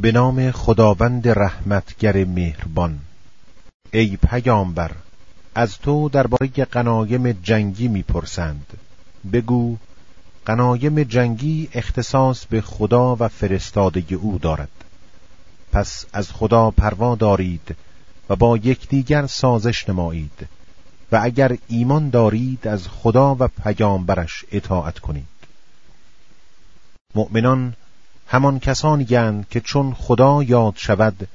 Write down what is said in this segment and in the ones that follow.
به نام خداوند رحمتگر مهربان. ای پیامبر از تو درباره غنایم جنگی می‌پرسند. بگو غنایم جنگی اختصاص به خدا و فرستاده او دارد. پس از خدا پروا دارید و با یکدیگر سازش نمایید و اگر ایمان دارید از خدا و پیامبرش اطاعت کنید. مؤمنان همان کسانی گند که چون خدا یاد شود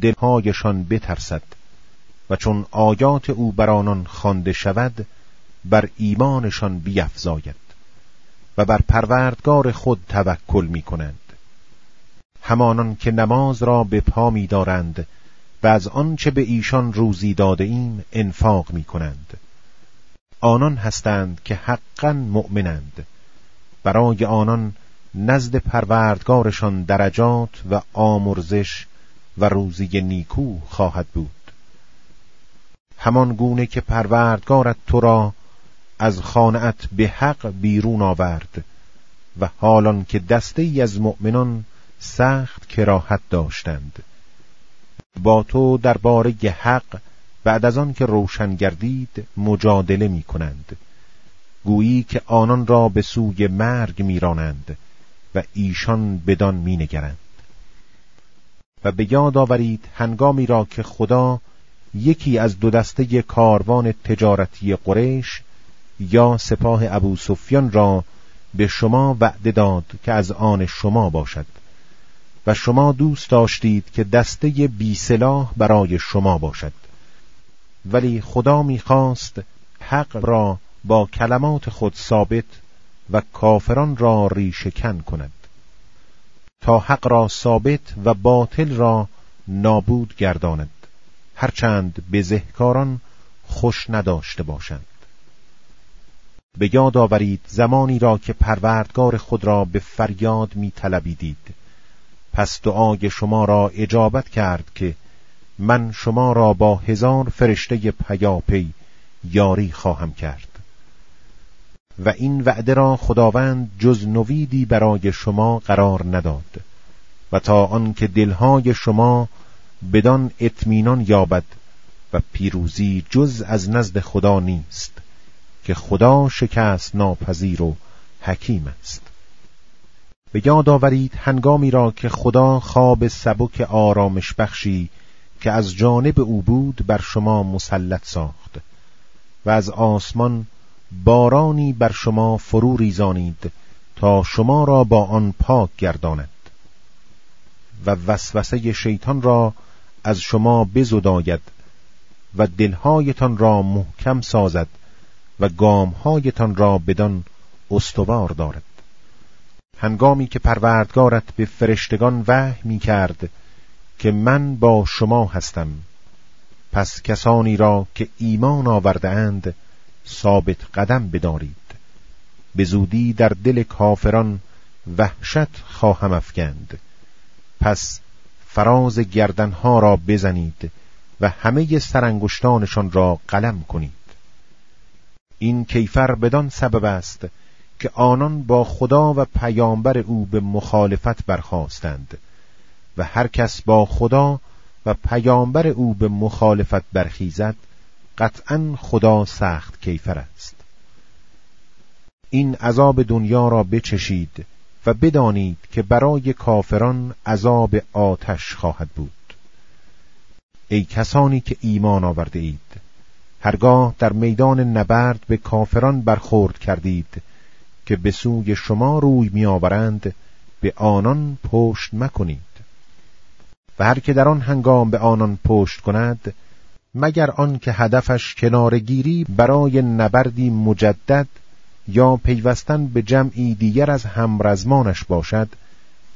دلهایشان بترسد و چون آیات او بر آنان خوانده شود بر ایمانشان بیفزاید و بر پروردگار خود توکل می کنند همانان که نماز را به پا می دارند و از آنچه به ایشان روزی داده ایم انفاق می کنند آنان هستند که حقا مؤمنند. برای آنان نزد پروردگارشان درجات و آمرزش و روزی نیکو خواهد بود. همان گونه که پروردگارت تو را از خانعت به حق بیرون آورد و حالان که دسته ای از مؤمنان سخت کراهت داشتند. با تو درباره حق بعد از آن که روشن گردید مجادله می کنند گویی که آنان را به سوی مرگ میرانند. ایشان بدان مینگرند. و به یاد آورید هنگامی را که خدا یکی از دو دسته کاروان تجارتی قریش یا سپاه ابو سفیان را به شما وعده داد که از آن شما باشد. و شما دوست داشتید که دسته بی سلاح برای شما باشد. ولی خدا می‌خواست حق را با کلمات خود ثابت و کافران را ریشکن کند. تا حق را ثابت و باطل را نابود گرداند. هرچند به زهکاران خوش نداشته باشند. به یاد آورید زمانی را که پروردگار خود را به فریاد می طلبیدید پس دعای شما را اجابت کرد که من شما را با هزار فرشته پیاپی یاری خواهم کرد. و این وعده را خداوند جز نویدی برای شما قرار نداد. و تا آنکه دلهای شما بدان اطمینان یابد و پیروزی جز از نزد خدا نیست که خدا شکست ناپذیر و حکیم است. به یاد آورید هنگامی را که خدا خواب سبک آرامش بخشی که از جانب او بود بر شما مسلط ساخت و از آسمان بارانی بر شما فرو ریزانید تا شما را با آن پاک گرداند و وسوسه شیطان را از شما بزداید و دلهایتان را محکم سازد و گامهایتان را بدان استوار دارد. هنگامی که پروردگارت به فرشتگان وحی می کرد که من با شما هستم پس کسانی را که ایمان آورده اند ثابت قدم بدارید. به زودی در دل کافران وحشت خواهم افکند. پس فراز گردنها را بزنید و همه سرانگشتانشان را قلم کنید. این کیفر بدان سبب است که آنان با خدا و پیامبر او به مخالفت برخواستند و هر کس با خدا و پیامبر او به مخالفت برخیزد قطعا خدا سخت کیفر است. این عذاب دنیا را بچشید و بدانید که برای کافران عذاب آتش خواهد بود. ای کسانی که ایمان آورده اید هرگاه در میدان نبرد به کافران برخورد کردید که به سوی شما روی میآورند به آنان پشت مکنید. و هر که در آن هنگام به آنان پشت کند مگر آن که هدفش کنارگیری برای نبردی مجدد یا پیوستن به جمعی دیگر از همرزمانش باشد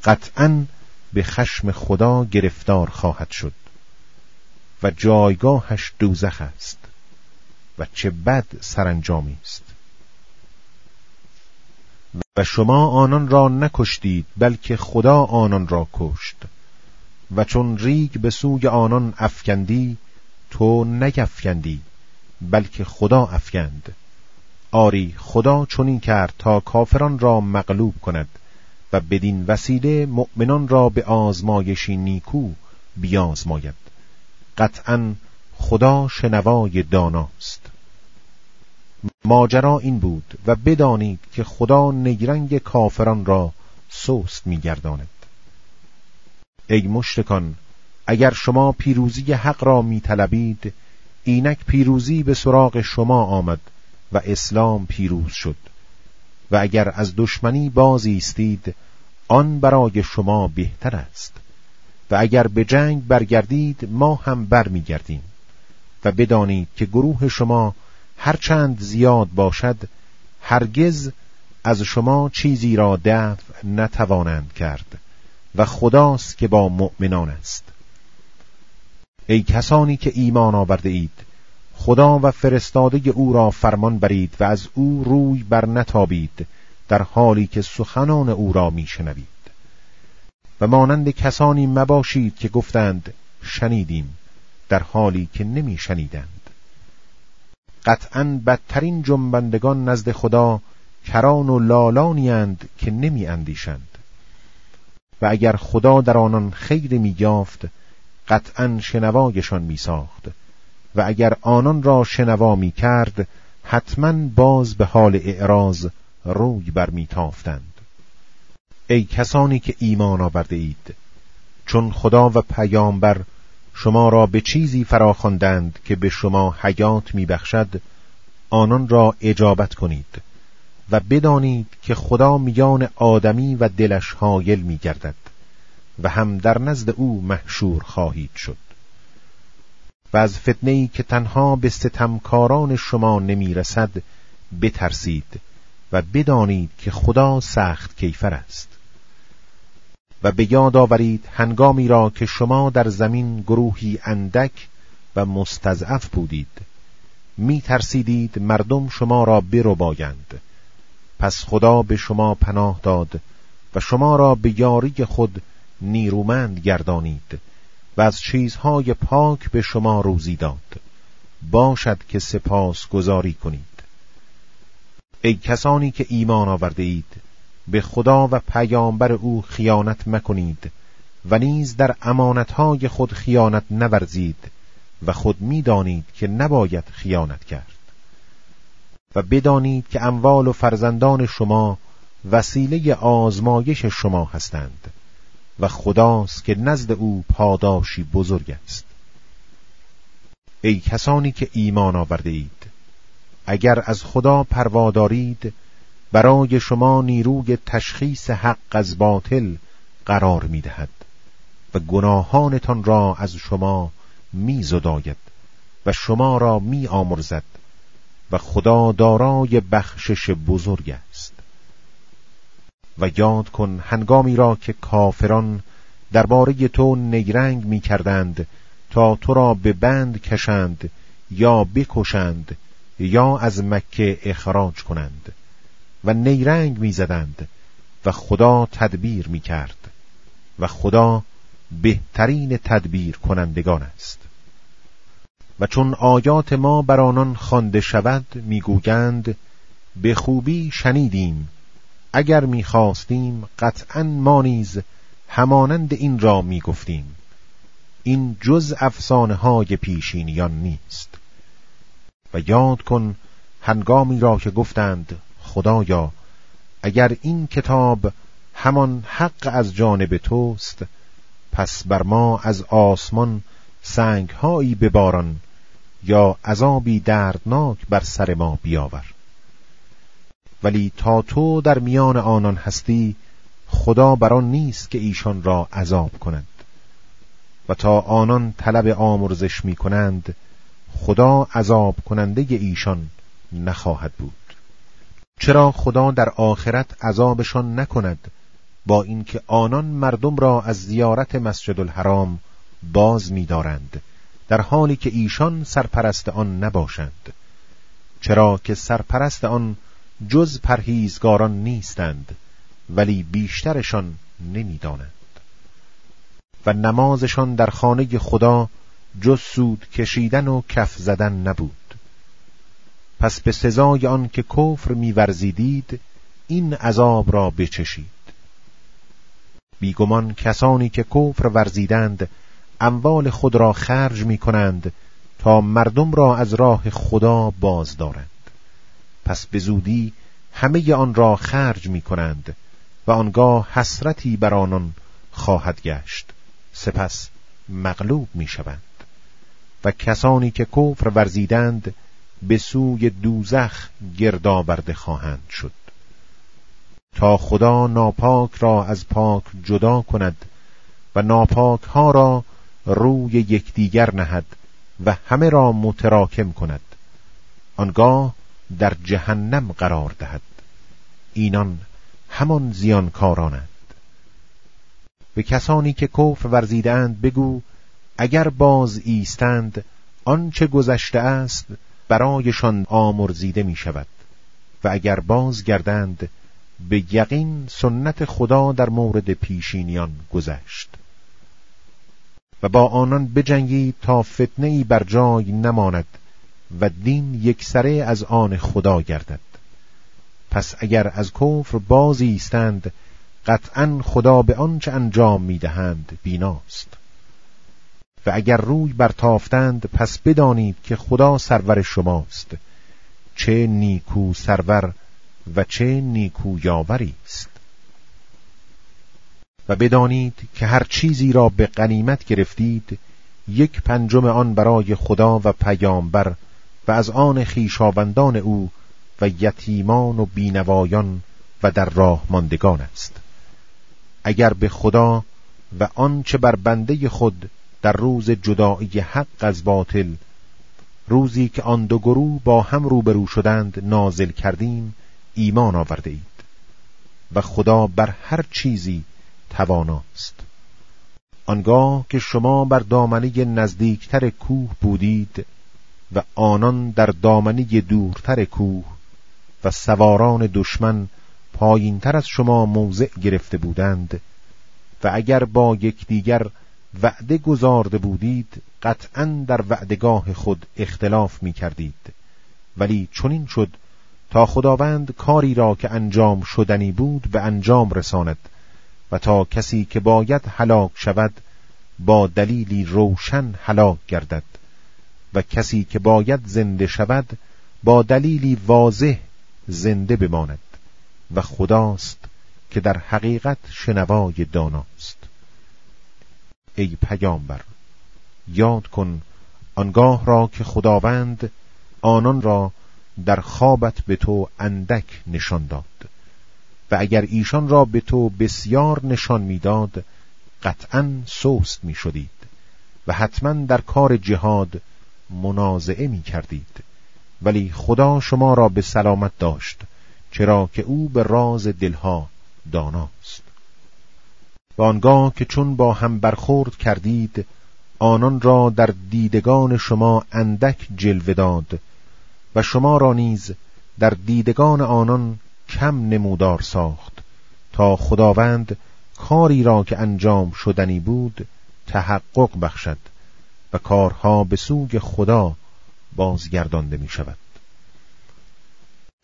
قطعا به خشم خدا گرفتار خواهد شد و جایگاهش دوزخ است و چه بد سرانجامی است. و شما آنان را نکشتید بلکه خدا آنان را کشت و چون ریگ به سوی آنان افکندی تو نگفکندی بلکه خدا افکند. آری خدا چنین کرد تا کافران را مغلوب کند و بدین وسیله مؤمنان را به آزمایشی نیکو بیازماید. قطعا خدا شنوای داناست. ماجرا این بود و بدانید که خدا نیرنگ کافران را سست میگرداند. ای مشتکان اگر شما پیروزی حق را میطلبید اینک پیروزی به سراغ شما آمد و اسلام پیروز شد. و اگر از دشمنی باز ایستید آن برای شما بهتر است. و اگر به جنگ برگردید ما هم برمیگردیم. و بدانید که گروه شما هرچند زیاد باشد هرگز از شما چیزی را دفع نتوانند کرد. و خداست که با مؤمنان است. ای کسانی که ایمان آورده اید خدا و فرستاده او را فرمان برید و از او روی بر نتابید در حالی که سخنان او را میشنوید و مانند کسانی مباشید که گفتند شنیدیم در حالی که نمیشنیدند قطعا بدترین جنبندگان نزد خدا کران و لالانیند که نمی اندیشند. و اگر خدا در آنان خیر می یافت قطعا شنوایشان می ساخت و اگر آنان را شنوا می کرد حتما باز به حال اعراض روی برمیتافتند ای کسانی که ایمان آورده اید چون خدا و پیامبر شما را به چیزی فراخواندند که به شما حیات میبخشد آنان را اجابت کنید و بدانید که خدا میان آدمی و دلش حایل میگردد. و هم در نزد او محشور خواهید شد. و از فتنه که تنها به ستمکاران شما نمی‌رسد بترسید و بدانید که خدا سخت کیفر است. و به یاد آورید هنگامی را که شما در زمین گروهی اندک و مستضعف بودید. می ترسیدید مردم شما را برو بایند پس خدا به شما پناه داد و شما را به یاری خود نیرومند گردانید و از چیزهای پاک به شما روزی داد. باشد که سپاس گذاری کنید. ای کسانی که ایمان آورده اید به خدا و پیامبر او خیانت مکنید و نیز در امانتهای خود خیانت نورزید و خود می‌دانید که نباید خیانت کرد. و بدانید که اموال و فرزندان شما وسیله آزمایش شما هستند. و خداست که نزد او پاداشی بزرگ است. ای کسانی که ایمان آورده اید اگر از خدا پروادارید برای شما نیروی تشخیص حق از باطل قرار می دهد و گناهانتان را از شما می زداید و شما را می آمرزد و خدا دارای بخشش بزرگ است. و یاد کن هنگامی را که کافران درباره تو نیرنگ می کردند تا تو را به بند کشند یا بکشند یا از مکه اخراج کنند. و نیرنگ می‌زدند و خدا تدبیر می‌کرد و خدا بهترین تدبیر کنندگان است. و چون آیات ما بر آنان خوانده شود می‌گویند به خوبی شنیدیم اگر می‌خواستیم قطعا ما نیز همانند این را می‌گفتیم. این جز افسانه های پیشینیان نیست. و یاد کن هنگامی را که گفتند خدایا اگر این کتاب همان حق از جانب توست پس بر ما از آسمان سنگهایی بباران یا عذابی دردناک بر سر ما بیاور. ولی تا تو در میان آنان هستی خدا بر آن نیست که ایشان را عذاب کند و تا آنان طلب آمرزش می کنند خدا عذاب کننده ایشان نخواهد بود. چرا خدا در آخرت عذابشان نکند؟ با اینکه آنان مردم را از زیارت مسجد الحرام باز می‌دارند در حالی که ایشان سرپرست آن نباشند. چرا که سرپرست آن جز پرهیزگاران نیستند ولی بیشترشان نمی‌دانند. و نمازشان در خانه خدا جز سود کشیدن و کف زدن نبود. پس به سزای آن که کفر میورزیدید این عذاب را بچشید. بیگمان کسانی که کفر ورزیدند اموال خود را خرج می کنند تا مردم را از راه خدا باز دارند پس به زودی همه آن را خرج می کنند و آنگاه حسرتی بر آنان خواهد گشت. سپس مغلوب می شوند و کسانی که کفر ورزیدند به سوی دوزخ گردآورده خواهند شد. تا خدا ناپاک را از پاک جدا کند و ناپاک ها را روی یکدیگر نهد و همه را متراکم کند. آنگاه در جهنم قرار دهد. اینان همان زیانکارانند. به کسانی که کفر ورزیدند بگو اگر باز ایستند آنچه گذشته است برایشان آمرزیده می شود و اگر باز گردند به یقین سنت خدا در مورد پیشینیان گذشت. و با آنان بجنگید تا فتنه ای بر جای نماند. و دین یکسره از آن خدا گردد. پس اگر از کفر باز ایستند قطعا خدا به آنچه انجام می‌دهند بیناست. و اگر روی برتافتند پس بدانید که خدا سرور شماست. چه نیکو سرور و چه نیکو یاوری است. و بدانید که هر چیزی را به غنیمت گرفتید یک پنجم آن برای خدا و پیامبر و از آن خیشابندان او و یتیمان و بینوایان و در راه ماندگان است. اگر به خدا و آنچه بر بنده خود در روز جدایی حق از باطل روزی که آن دو گروه با هم روبرو شدند نازل کردیم ایمان آورده اید. و خدا بر هر چیزی تواناست. آنگاه که شما بر دامنه نزدیکتر کوه بودید و آنان در دامنه دورتر کوه و سواران دشمن پایینتر از شما موضع گرفته بودند و اگر با یکدیگر وعده گذارده بودید قطعا در وعدگاه خود اختلاف می کردید ولی چنین شد تا خداوند کاری را که انجام شدنی بود به انجام رساند و تا کسی که باید هلاک شود با دلیلی روشن هلاک گردد. و کسی که باید زنده شود با دلیلی واضح زنده بماند و خداست که در حقیقت شنوای داناست. ای پیامبر یاد کن آنگاه را که خداوند آنان را در خوابت به تو اندک نشان داد و اگر ایشان را به تو بسیار نشان می‌داد قطعا سوست می شدید و حتما در کار جهاد منازعه می کردید. ولی خدا شما را به سلامت داشت چرا که او به راز دلها داناست. و آنگاه که چون با هم برخورد کردید آنان را در دیدگان شما اندک جلوه داد و شما را نیز در دیدگان آنان کم نمودار ساخت تا خداوند کاری را که انجام شدنی بود تحقق بخشد. و کارها به سوگ خدا بازگردانده می شود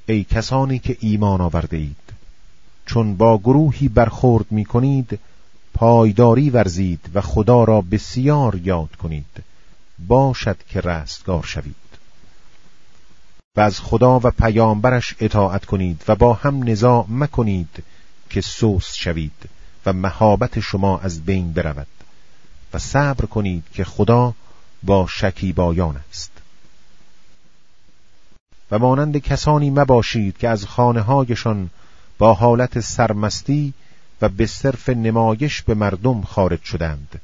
ای کسانی که ایمان آورده اید چون با گروهی برخورد می کنید پایداری ورزید و خدا را بسیار یاد کنید. باشد که رستگار شوید. و از خدا و پیامبرش اطاعت کنید و با هم نزاع مکنید که سوس شوید و مهابت شما از بین برود. و صبر کنید که خدا با شکیبایان است. و مانند کسانی مباشید که از خانه هایشان با حالت سرمستی و به صرف نمایش به مردم خارج شدند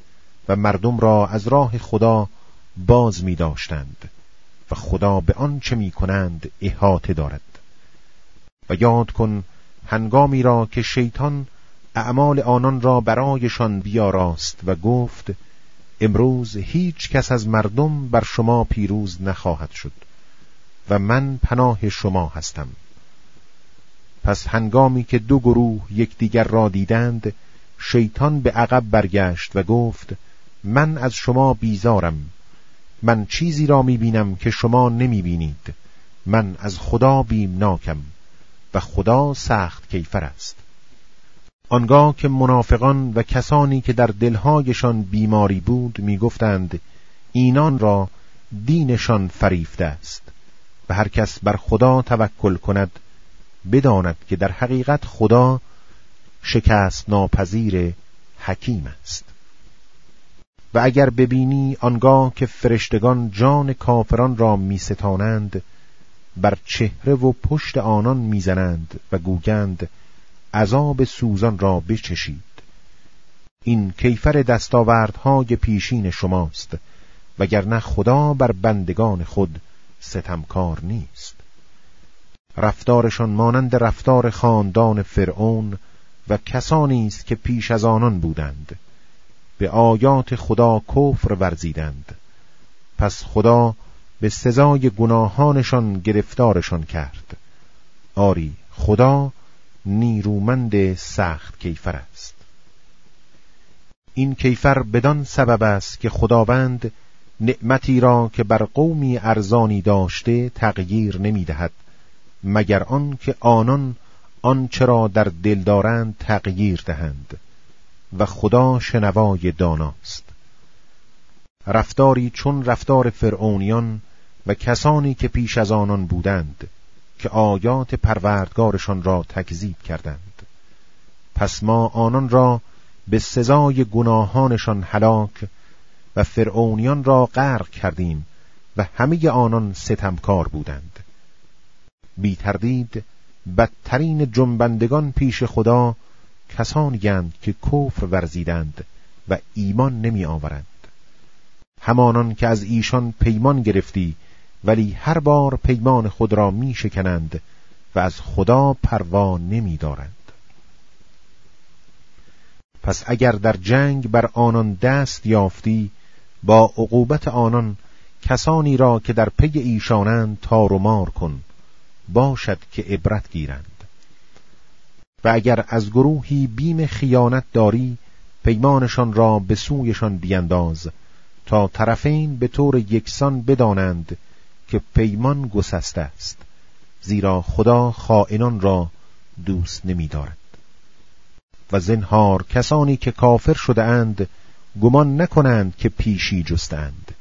و مردم را از راه خدا باز می داشتند و خدا به آنچه می کنند احاطه دارد. و یاد کن هنگامی را که شیطان اعمال آنان را برایشان بیاراست و گفت امروز هیچ کس از مردم بر شما پیروز نخواهد شد و من پناه شما هستم. پس هنگامی که دو گروه یکدیگر را دیدند شیطان به عقب برگشت و گفت من از شما بیزارم. من چیزی را می‌بینم که شما نمی‌بینید. من از خدا بیمناکم و خدا سخت کیفر است. آنگاه که منافقان و کسانی که در دلهایشان بیماری بود می‌گفتند اینان را دینشان فریفته است. و هر کس بر خدا توکل کند بداند که در حقیقت خدا شکست ناپذیر حکیم است. و اگر ببینی آنگاه که فرشتگان جان کافران را میستانند بر چهره و پشت آنان می‌زنند و گوگند عذاب سوزان را بچشید. این کیفر دستاوردهای پیشین شماست وگرنه خدا بر بندگان خود ستمکار نیست. رفتارشان مانند رفتار خاندان فرعون و کسانی است که پیش از آنان بودند. به آیات خدا کفر ورزیدند. پس خدا به سزای گناهانشان گرفتارشان کرد. آری خدا نیرومند سخت کیفر است. این کیفر بدان سبب است که خداوند نعمتی را که بر قومی ارزانی داشته تغییر نمی‌دهد مگر آن که آنان آنچه را در دل دارند تغییر دهند و خدا شنوای داناست. رفتاری چون رفتار فرعونیان و کسانی که پیش از آنان بودند که آیات پروردگارشان را تکذیب کردند. پس ما آنان را به سزای گناهانشان هلاک و فرعونیان را غرق کردیم و همه آنان ستمکار بودند. بی تردید بدترین جنبندگان پیش خدا کسانی گند که کفر ورزیدند و ایمان نمی آورند همانان که از ایشان پیمان گرفتی ولی هر بار پیمان خود را می شکنند و از خدا پروا نمی دارند. پس اگر در جنگ بر آنان دست یافتی با عقوبت آنان کسانی را که در پی ایشانند تار و مار کن باشد که عبرت گیرند و اگر از گروهی بیم خیانت داری پیمانشان را به سویشان بینداز تا طرفین به طور یکسان بدانند که پیمان گسسته است زیرا خدا خائنان را دوست نمی دارد و زنهار کسانی که کافر شده اند گمان نکنند که پیشی جستند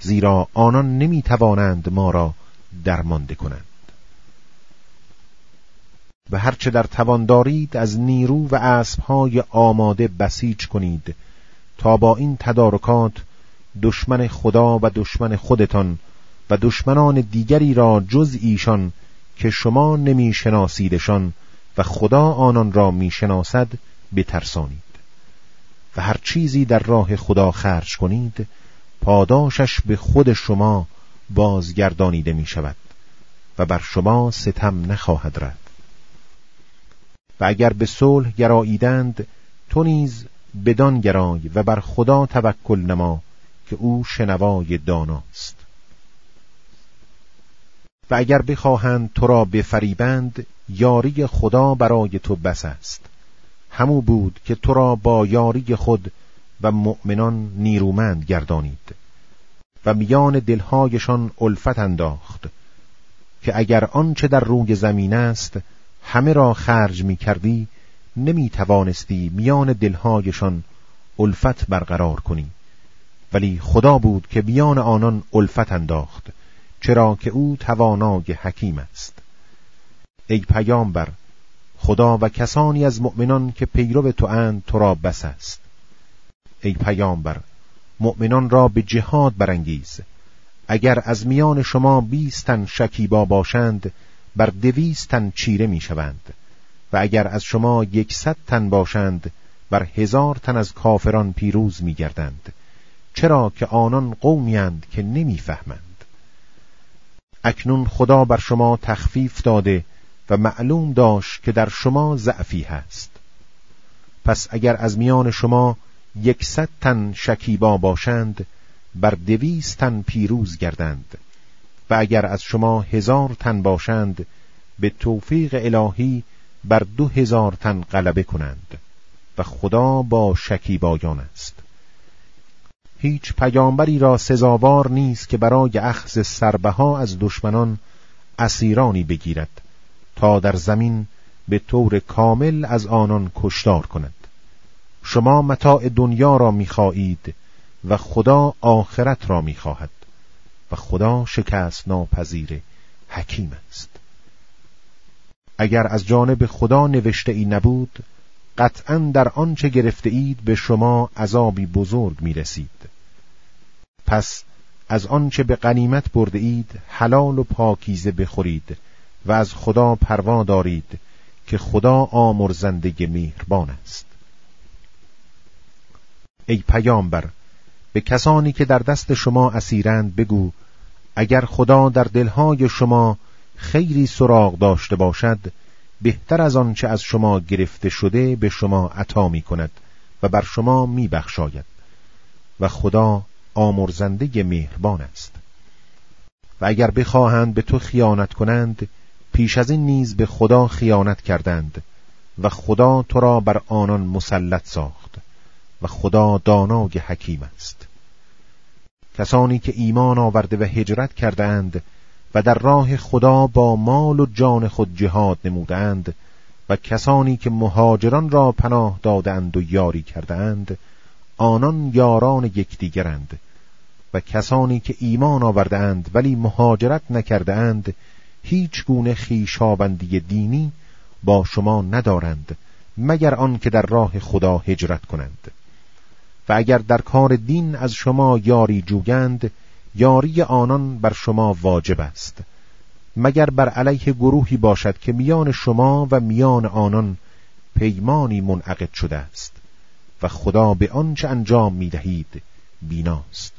زیرا آنان نمی توانند ما را درمانده کنند. و هرچه در توان دارید از نیرو و اسبهای آماده بسیج کنید تا با این تدارکات دشمن خدا و دشمن خودتان و دشمنان دیگری را جز ایشان که شما نمی شناسیدشان و خدا آنان را می شناسد بترسانید. و هر چیزی در راه خدا خرج کنید پاداشش به خود شما بازگردانیده می شود و بر شما ستم نخواهد رفت. و اگر به صلح گراییدند تو نیز بدان گرای و بر خدا توکل نما که او شنوای داناست. و اگر بخواهند تو را بفریبند یاری خدا برای تو بس است. همو بود که تو را با یاری خود و مؤمنان نیرومند گردانید و میان دلهایشان الفت انداخت که اگر آنچه در روی زمین است همه را خرج می کردی نمی توانستی میان دلهایشان الفت برقرار کنی. ولی خدا بود که میان آنان الفت انداخت. چرا که او توانای حکیم است. ای پیامبر خدا و کسانی از مؤمنان که پیرو تو اند تو را بس است. ای پیامبر مؤمنان را به جهاد برانگیز. اگر از میان شما بیستن شکیبا باشند بر دویست تن چیره می‌شوند. و اگر از شما یکصد تن باشند بر هزار تن از کافران پیروز میگردند. چرا که آنان قومیند که نمی‌فهمند. اکنون خدا بر شما تخفیف داده و معلوم داشت که در شما ضعفی هست. پس اگر از میان شما یکصد تن شکیبا باشند بر دویست تن پیروز گردند. و اگر از شما هزار تن باشند به توفیق الهی بر دو هزار تن غلبه کنند. و خدا با شکیبایان است. هیچ پیامبری را سزاوار نیست که برای اخذ سربها از دشمنان اسیرانی بگیرد تا در زمین به طور کامل از آنان کشتار کند. شما متاع دنیا را می‌خواهید و خدا آخرت را می‌خواهد و خدا شکست ناپذیر حکیم است. اگر از جانب خدا نوشته ای نبود قطعا در آنچه گرفته اید به شما عذابی بزرگ می رسید پس از آنچه به غنیمت برده اید حلال و پاکیزه بخورید و از خدا پروا دارید که خدا آمرزنده مهربان است. ای پیامبر به کسانی که در دست شما اسیرند بگو اگر خدا در دلهای شما خیری سراغ داشته باشد بهتر از آنچه از شما گرفته شده به شما عطا می کند و بر شما می بخشاید و خدا آمرزنده مهربان است. و اگر بخواهند به تو خیانت کنند پیش از این نیز به خدا خیانت کردند و خدا تو را بر آنان مسلط ساخت و خدا دانای حکیم است. کسانی که ایمان آورده و هجرت کردند و در راه خدا با مال و جان خود جهاد نمودند و کسانی که مهاجران را پناه دادند و یاری کردند آنان یاران یکدیگرند و کسانی که ایمان آوردند ولی مهاجرت نکردهاند هیچ گونه خیشاوندی دینی با شما ندارند مگر آن که در راه خدا هجرت کنند. و اگر در کار دین از شما یاری جوگند یاری آنان بر شما واجب است. مگر بر علیه گروهی باشد که میان شما و میان آنان پیمانی منعقد شده است و خدا به آنچه انجام می‌دهید بیناست.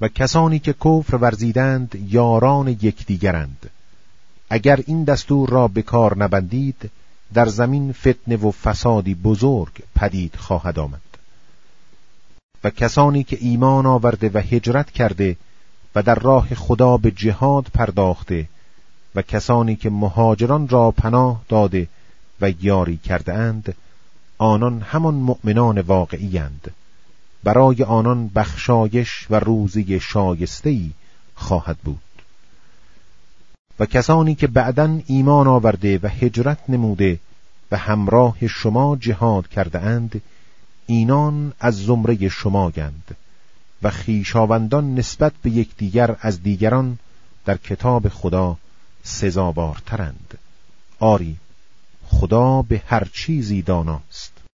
و کسانی که کفر ورزیدند یاران یکدیگرند. اگر این دستور را به کار نبندید در زمین فتنه و فسادی بزرگ پدید خواهد آمد. و کسانی که ایمان آورده و هجرت کرده و در راه خدا به جهاد پرداخته و کسانی که مهاجران را پناه داده و یاری کرده اند آنان همان مؤمنان واقعی اند برای آنان بخشایش و روزی شایستهی خواهد بود. و کسانی که بعدا ایمان آورده و هجرت نموده و همراه شما جهاد کرده اند اینان از زمره شما گند و خیشاوندان نسبت به یکدیگر از دیگران در کتاب خدا سزاوارترند. آری خدا به هر چیزی داناست.